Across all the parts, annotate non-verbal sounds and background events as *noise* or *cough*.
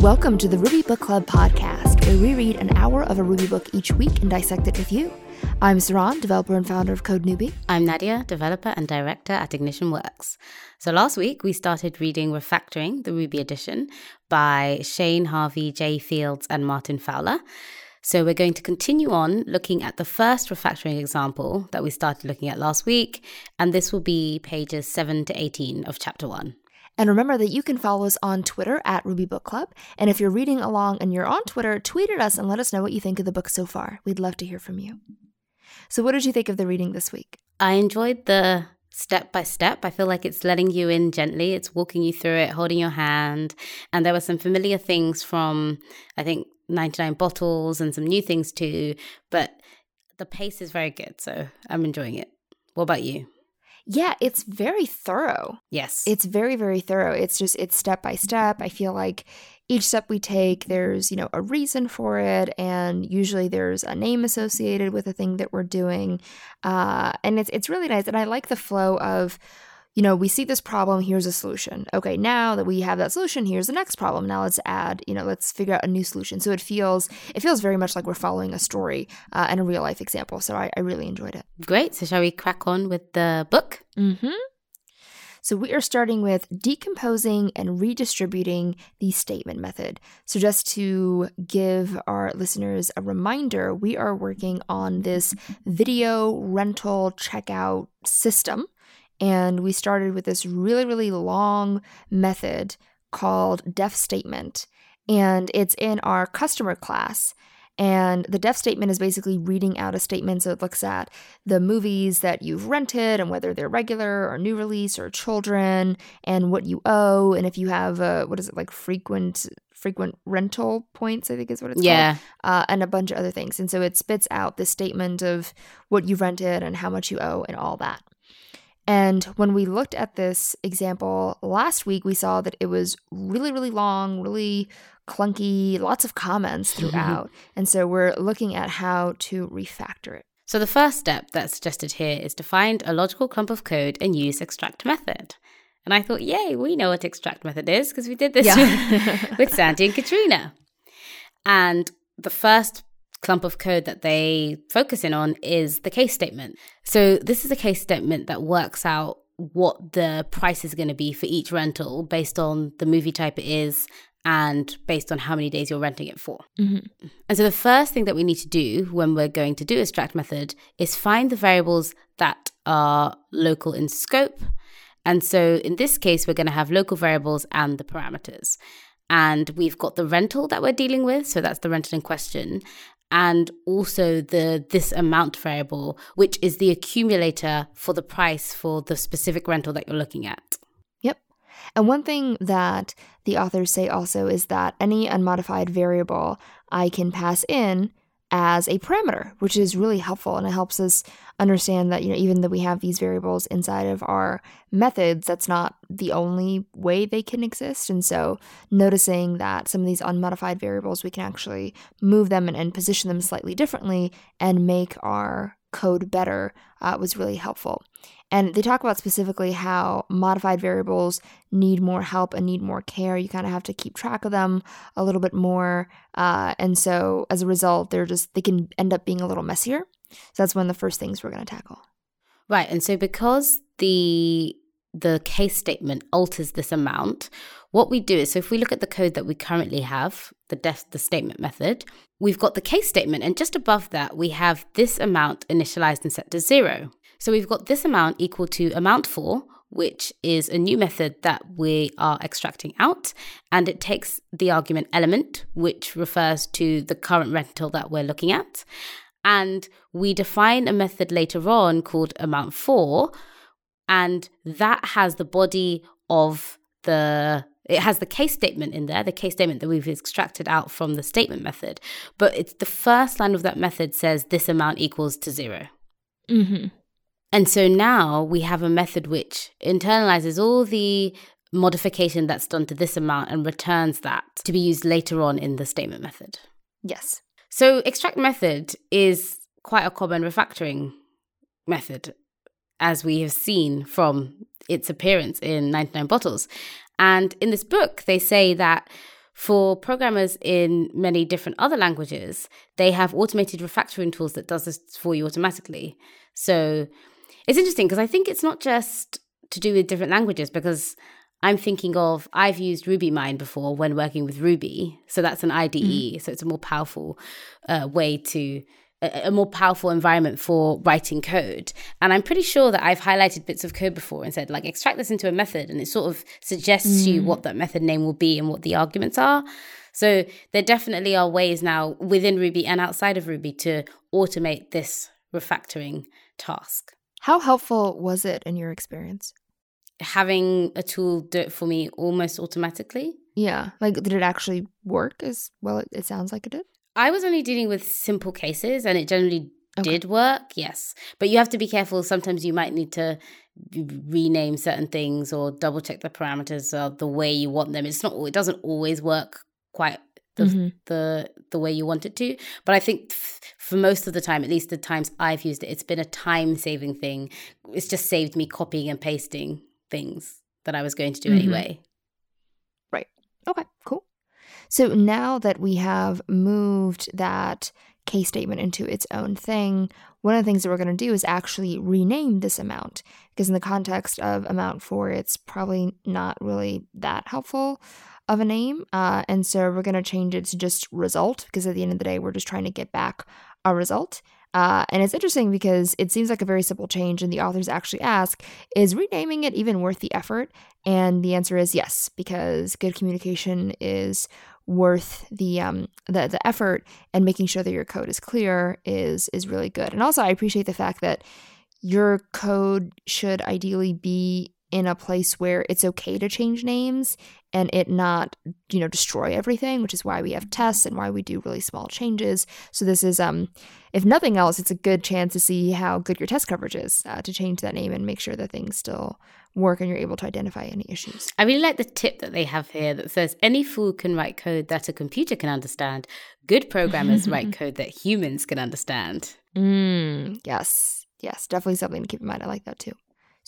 Welcome to the Ruby Book Club podcast, where we read an hour of a Ruby book each week and dissect it with you. I'm Saron, developer and founder of Code Newbie. I'm Nadia, developer and director at Ignition Works. So last week we started reading Refactoring, the Ruby edition, by Shane Harvie, Jay Fields, and Martin Fowler. So we're going to continue on looking at the first refactoring example that we started looking at last week, and this will be pages 7 to 18 of chapter 1. And remember that you can follow us on Twitter at Ruby Book Club. And if you're reading along and you're on Twitter, tweet at us and let us know what you think of the book so far. We'd love to hear from you. So, what did you think of the reading this week? I enjoyed the step by step. I feel like it's letting you in gently. It's walking you through it, holding your hand. And there were some familiar things from, I think, 99 bottles and some new things too. But the pace is very good. So I'm enjoying it. What about you? Yeah, it's very thorough. Yes. It's very, very thorough. It's just, it's step by step. I feel like each step we take, there's, you know, a reason for it. And usually there's a name associated with the thing that we're doing. Uh, and it's, it's really nice. And I like the flow of, you know, we see this problem, here's a solution. Okay, now that we have that solution, here's the next problem. Now let's add, you know, let's figure out a new solution. So it feels it feels very much like we're following a story uh, and a real life example. So I, I really enjoyed it. Great. So shall we crack on with the book? Mm-hmm. So we are starting with decomposing and redistributing the statement method. So just to give our listeners a reminder, we are working on this video rental checkout system and we started with this really, really long method called def statement. And it's in our customer class. And the def statement is basically reading out a statement. So it looks at the movies that you've rented and whether they're regular or new release or children and what you owe. And if you have, a, what is it, like frequent frequent rental points, I think is what it's yeah. called. Uh, and a bunch of other things. And so it spits out the statement of what you've rented and how much you owe and all that. And when we looked at this example last week, we saw that it was really, really long, really clunky, lots of comments *laughs* throughout. and so we're looking at how to refactor it. So the first step that's suggested here is to find a logical clump of code and use extract method. And I thought, yay, we know what extract method is because we did this yeah. *laughs* with, with Sandi and Katrina. And the first clump of code that they focus in on is the case statement. So this is a case statement that works out what the price is going to be for each rental based on the movie type it is and based on how many days you're renting it for. Mm-hmm. And so the first thing that we need to do when we're going to do a extract method is find the variables that are local in scope. And so in this case, we're going to have local variables and the parameters. And we've got the rental that we're dealing with. So that's the rental in question and also the this amount variable, which is the accumulator for the price for the specific rental that you're looking at. Yep. And one thing that the authors say also is that any unmodified variable I can pass in as a parameter, which is really helpful and it helps us understand that you know even though we have these variables inside of our methods, that's not the only way they can exist. And so noticing that some of these unmodified variables we can actually move them and, and position them slightly differently and make our code better uh, was really helpful. And they talk about specifically how modified variables need more help and need more care. You kind of have to keep track of them a little bit more. Uh, and so as a result, they're just, they can end up being a little messier. So that's one of the first things we're going to tackle. Right. And so because the the case statement alters this amount, what we do is so if we look at the code that we currently have, the def the statement method, we've got the case statement and just above that we have this amount initialized and set to zero. So we've got this amount equal to amount for, which is a new method that we are extracting out. And it takes the argument element, which refers to the current rental that we're looking at. And we define a method later on called amount for. and that has the body of the it has the case statement in there, the case statement that we've extracted out from the statement method. But it's the first line of that method says this amount equals to 0 mm-hmm. And so now we have a method which internalizes all the modification that's done to this amount and returns that to be used later on in the statement method. Yes. So extract method is quite a common refactoring method, as we have seen from its appearance in 99 Bottles. And in this book, they say that for programmers in many different other languages, they have automated refactoring tools that does this for you automatically. So it's interesting because I think it's not just to do with different languages because I'm thinking of I've used RubyMine before when working with Ruby, so that's an IDE, mm-hmm. so it's a more powerful uh, way to a, a, more powerful environment for writing code. And I'm pretty sure that I've highlighted bits of code before and said like extract this into a method, and it sort of suggests mm. you what that method name will be and what the arguments are. So there definitely are ways now within Ruby and outside of Ruby to automate this refactoring task. How helpful was it in your experience? having a tool do it for me almost automatically. Yeah. Like, did it actually work as well? It, sounds like it did. I was only dealing with simple cases and it generally okay. did work, yes. But you have to be careful. Sometimes you might need to rename certain things or double check the parameters of the way you want them. It's not, it doesn't always work quite the, mm-hmm. the the way you want it to. But I think f- for most of the time, at least the times I've used it, it's been a time saving thing. It's just saved me copying and pasting things that I was going to do mm-hmm. anyway. Right. Okay, cool. So now that we have moved that case statement into its own thing, one of the things that we're going to do is actually rename this amount because in the context of amount for, it's probably not really that helpful of a name. Uh, and so we're going to change it to just result because at the end of the day, we're just trying to get back a result. Uh, and it's interesting because it seems like a very simple change, and the authors actually ask, is renaming it even worth the effort? And the answer is yes, because good communication is worth the um the, the effort and making sure that your code is clear is is really good. And also I appreciate the fact that your code should ideally be in a place where it's okay to change names and it not you know destroy everything which is why we have tests and why we do really small changes so this is um if nothing else it's a good chance to see how good your test coverage is uh, to change that name and make sure that things still work and you're able to identify any issues. I really like the tip that they have here that says any fool can write code that a computer can understand. Good programmers *laughs* write code that humans can understand. Mm, yes yes definitely something to keep in mind. I like that too.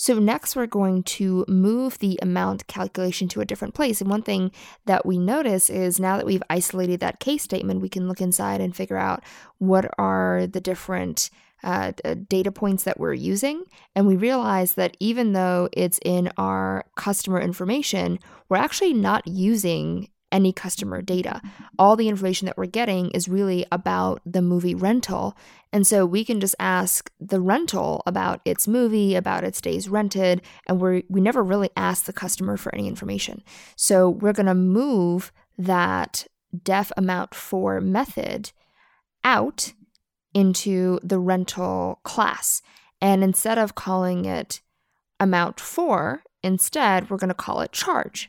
So next we're going to move the amount calculation to a different place. And one thing that we notice is now that we've isolated that case statement, we can look inside and figure out what are the different uh, data points that we're using. And we realize that even though it's in our customer information, we're actually not using any customer data. All the information that we're getting is really about the movie rental. And so we can just ask the rental about its movie, about its days rented, and we we never really ask the customer for any information. So we're going to move that def amount for method out into the rental class. And instead of calling it amount for, instead we're going to call it charge.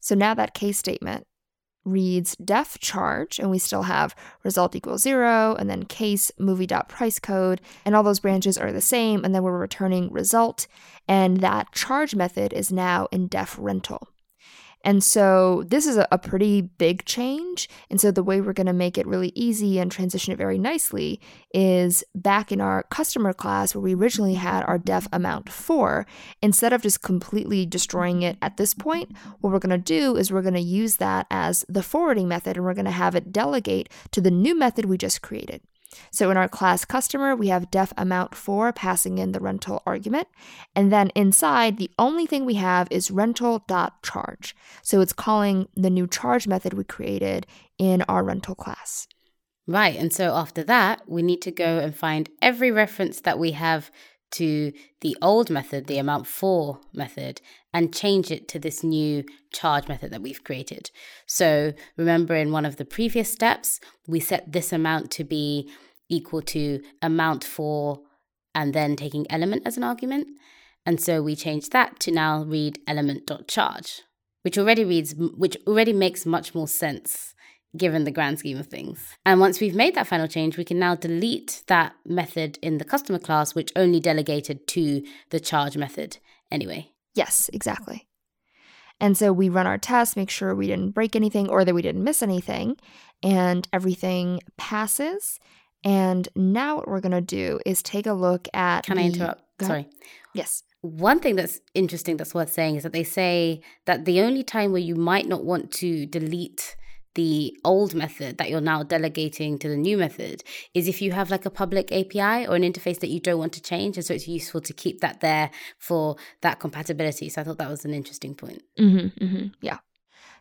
So now that case statement reads def charge, and we still have result equals zero, and then case movie dot price code, and all those branches are the same, and then we're returning result, and that charge method is now in def rental. And so this is a, a pretty big change. And so the way we're going to make it really easy and transition it very nicely is back in our customer class where we originally had our def amount for, instead of just completely destroying it at this point, what we're going to do is we're going to use that as the forwarding method and we're going to have it delegate to the new method we just created. So in our class customer, we have def amount for passing in the rental argument. And then inside, the only thing we have is rental.charge. So it's calling the new charge method we created in our rental class. Right. And so after that, we need to go and find every reference that we have to the old method, the amount for method, and change it to this new charge method that we've created. So remember in one of the previous steps, we set this amount to be equal to amount for and then taking element as an argument. And so we change that to now read element.charge, which already reads which already makes much more sense given the grand scheme of things. And once we've made that final change, we can now delete that method in the customer class which only delegated to the charge method anyway. Yes, exactly. And so we run our test, make sure we didn't break anything or that we didn't miss anything, and everything passes. And now what we're going to do is take a look at. Can the, I interrupt? Sorry. Yes. one thing that's interesting that's worth saying is that they say that the only time where you might not want to delete the old method that you're now delegating to the new method is if you have like a public API or an interface that you don't want to change. And so it's useful to keep that there for that compatibility. So I thought that was an interesting point. Mm-hmm, mm-hmm, yeah.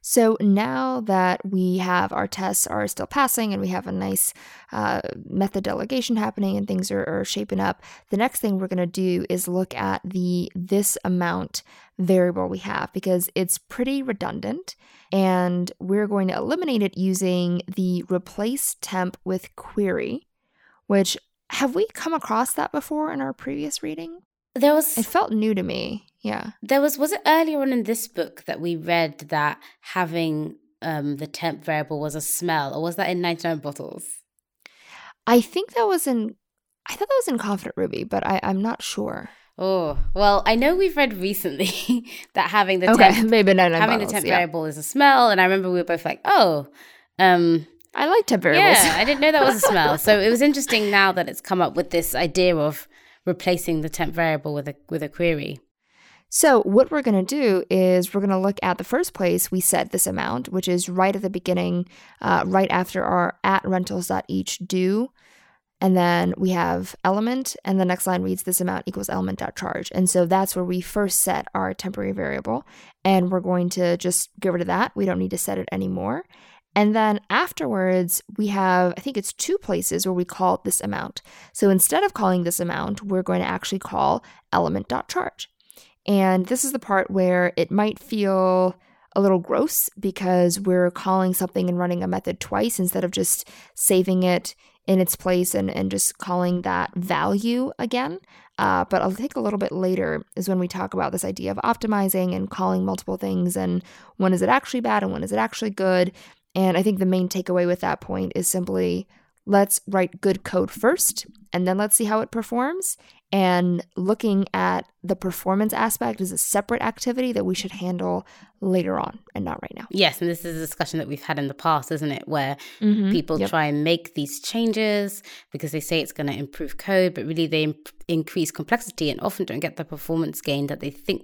So now that we have our tests are still passing and we have a nice uh, method delegation happening and things are, are shaping up, the next thing we're going to do is look at the this amount variable we have because it's pretty redundant and we're going to eliminate it using the replace temp with query, which have we come across that before in our previous reading? There was it felt new to me. Yeah. There was was it earlier on in this book that we read that having um the temp variable was a smell, or was that in 99 bottles? I think that was in I thought that was in Confident Ruby, but I, I'm not sure. Oh well, I know we've read recently *laughs* that having the okay, temp, maybe having bottles, the temp yeah. variable is a smell, and I remember we were both like, oh, um, I like temp variables. Yeah, I didn't know that was a smell. so it was interesting now that it's come up with this idea of replacing the temp variable with a with a query. So what we're going to do is we're going to look at the first place we set this amount, which is right at the beginning, uh, right after our at rentals.each do. And then we have element, and the next line reads this amount equals element.charge. And so that's where we first set our temporary variable. And we're going to just get rid of that. We don't need to set it anymore. And then afterwards, we have, I think it's two places where we call this amount. So instead of calling this amount, we're going to actually call element.charge. And this is the part where it might feel a little gross because we're calling something and running a method twice instead of just saving it in its place and, and just calling that value again. Uh, but I'll take a little bit later is when we talk about this idea of optimizing and calling multiple things and when is it actually bad and when is it actually good. And I think the main takeaway with that point is simply let's write good code first and then let's see how it performs. And looking at the performance aspect is a separate activity that we should handle later on and not right now. Yes, and this is a discussion that we've had in the past, isn't it? Where mm-hmm. people yep. try and make these changes because they say it's going to improve code, but really they imp- increase complexity and often don't get the performance gain that they think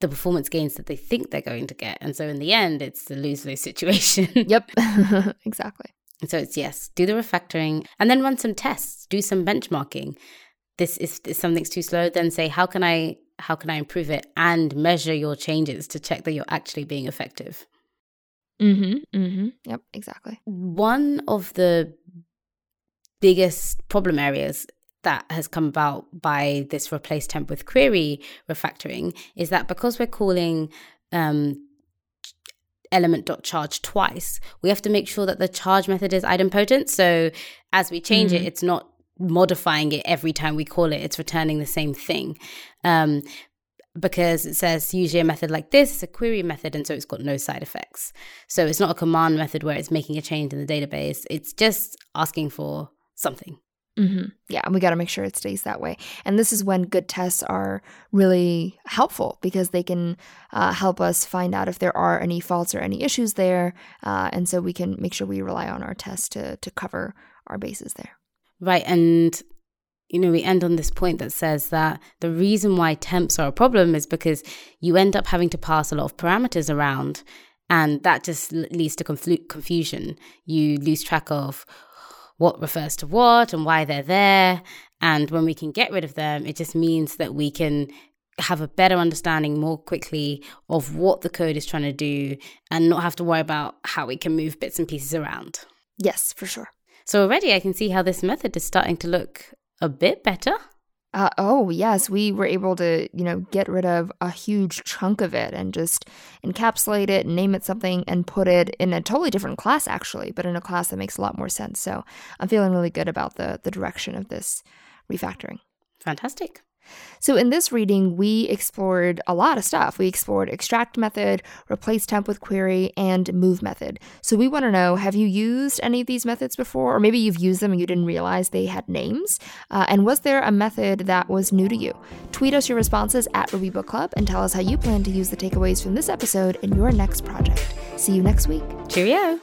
the performance gains that they think they're going to get. And so in the end, it's the lose lose situation. *laughs* yep, *laughs* exactly. And so it's yes, do the refactoring and then run some tests, do some benchmarking. This is if something's too slow, then say, how can I how can I improve it and measure your changes to check that you're actually being effective. Mm-hmm. Mm-hmm. Yep, exactly. One of the biggest problem areas that has come about by this replace temp with query refactoring is that because we're calling um, element.charge twice, we have to make sure that the charge method is idempotent. So as we change mm-hmm. it, it's not modifying it every time we call it, it's returning the same thing. Um, because it says usually a method like this is a query method and so it's got no side effects. So it's not a command method where it's making a change in the database. It's just asking for something. Mm-hmm. Yeah, and we got to make sure it stays that way. And this is when good tests are really helpful because they can uh, help us find out if there are any faults or any issues there, uh, and so we can make sure we rely on our tests to to cover our bases there. Right, and you know, we end on this point that says that the reason why temps are a problem is because you end up having to pass a lot of parameters around, and that just leads to confusion. You lose track of what refers to what and why they're there. And when we can get rid of them, it just means that we can have a better understanding more quickly of what the code is trying to do and not have to worry about how we can move bits and pieces around. Yes, for sure. So already I can see how this method is starting to look a bit better. Uh, oh, yes, we were able to, you know, get rid of a huge chunk of it and just encapsulate it, name it something, and put it in a totally different class, actually, but in a class that makes a lot more sense. So I'm feeling really good about the the direction of this refactoring. Fantastic. So, in this reading, we explored a lot of stuff. We explored extract method, replace temp with query, and move method. So, we want to know have you used any of these methods before? Or maybe you've used them and you didn't realize they had names? Uh, and was there a method that was new to you? Tweet us your responses at Ruby Book Club and tell us how you plan to use the takeaways from this episode in your next project. See you next week. Cheerio.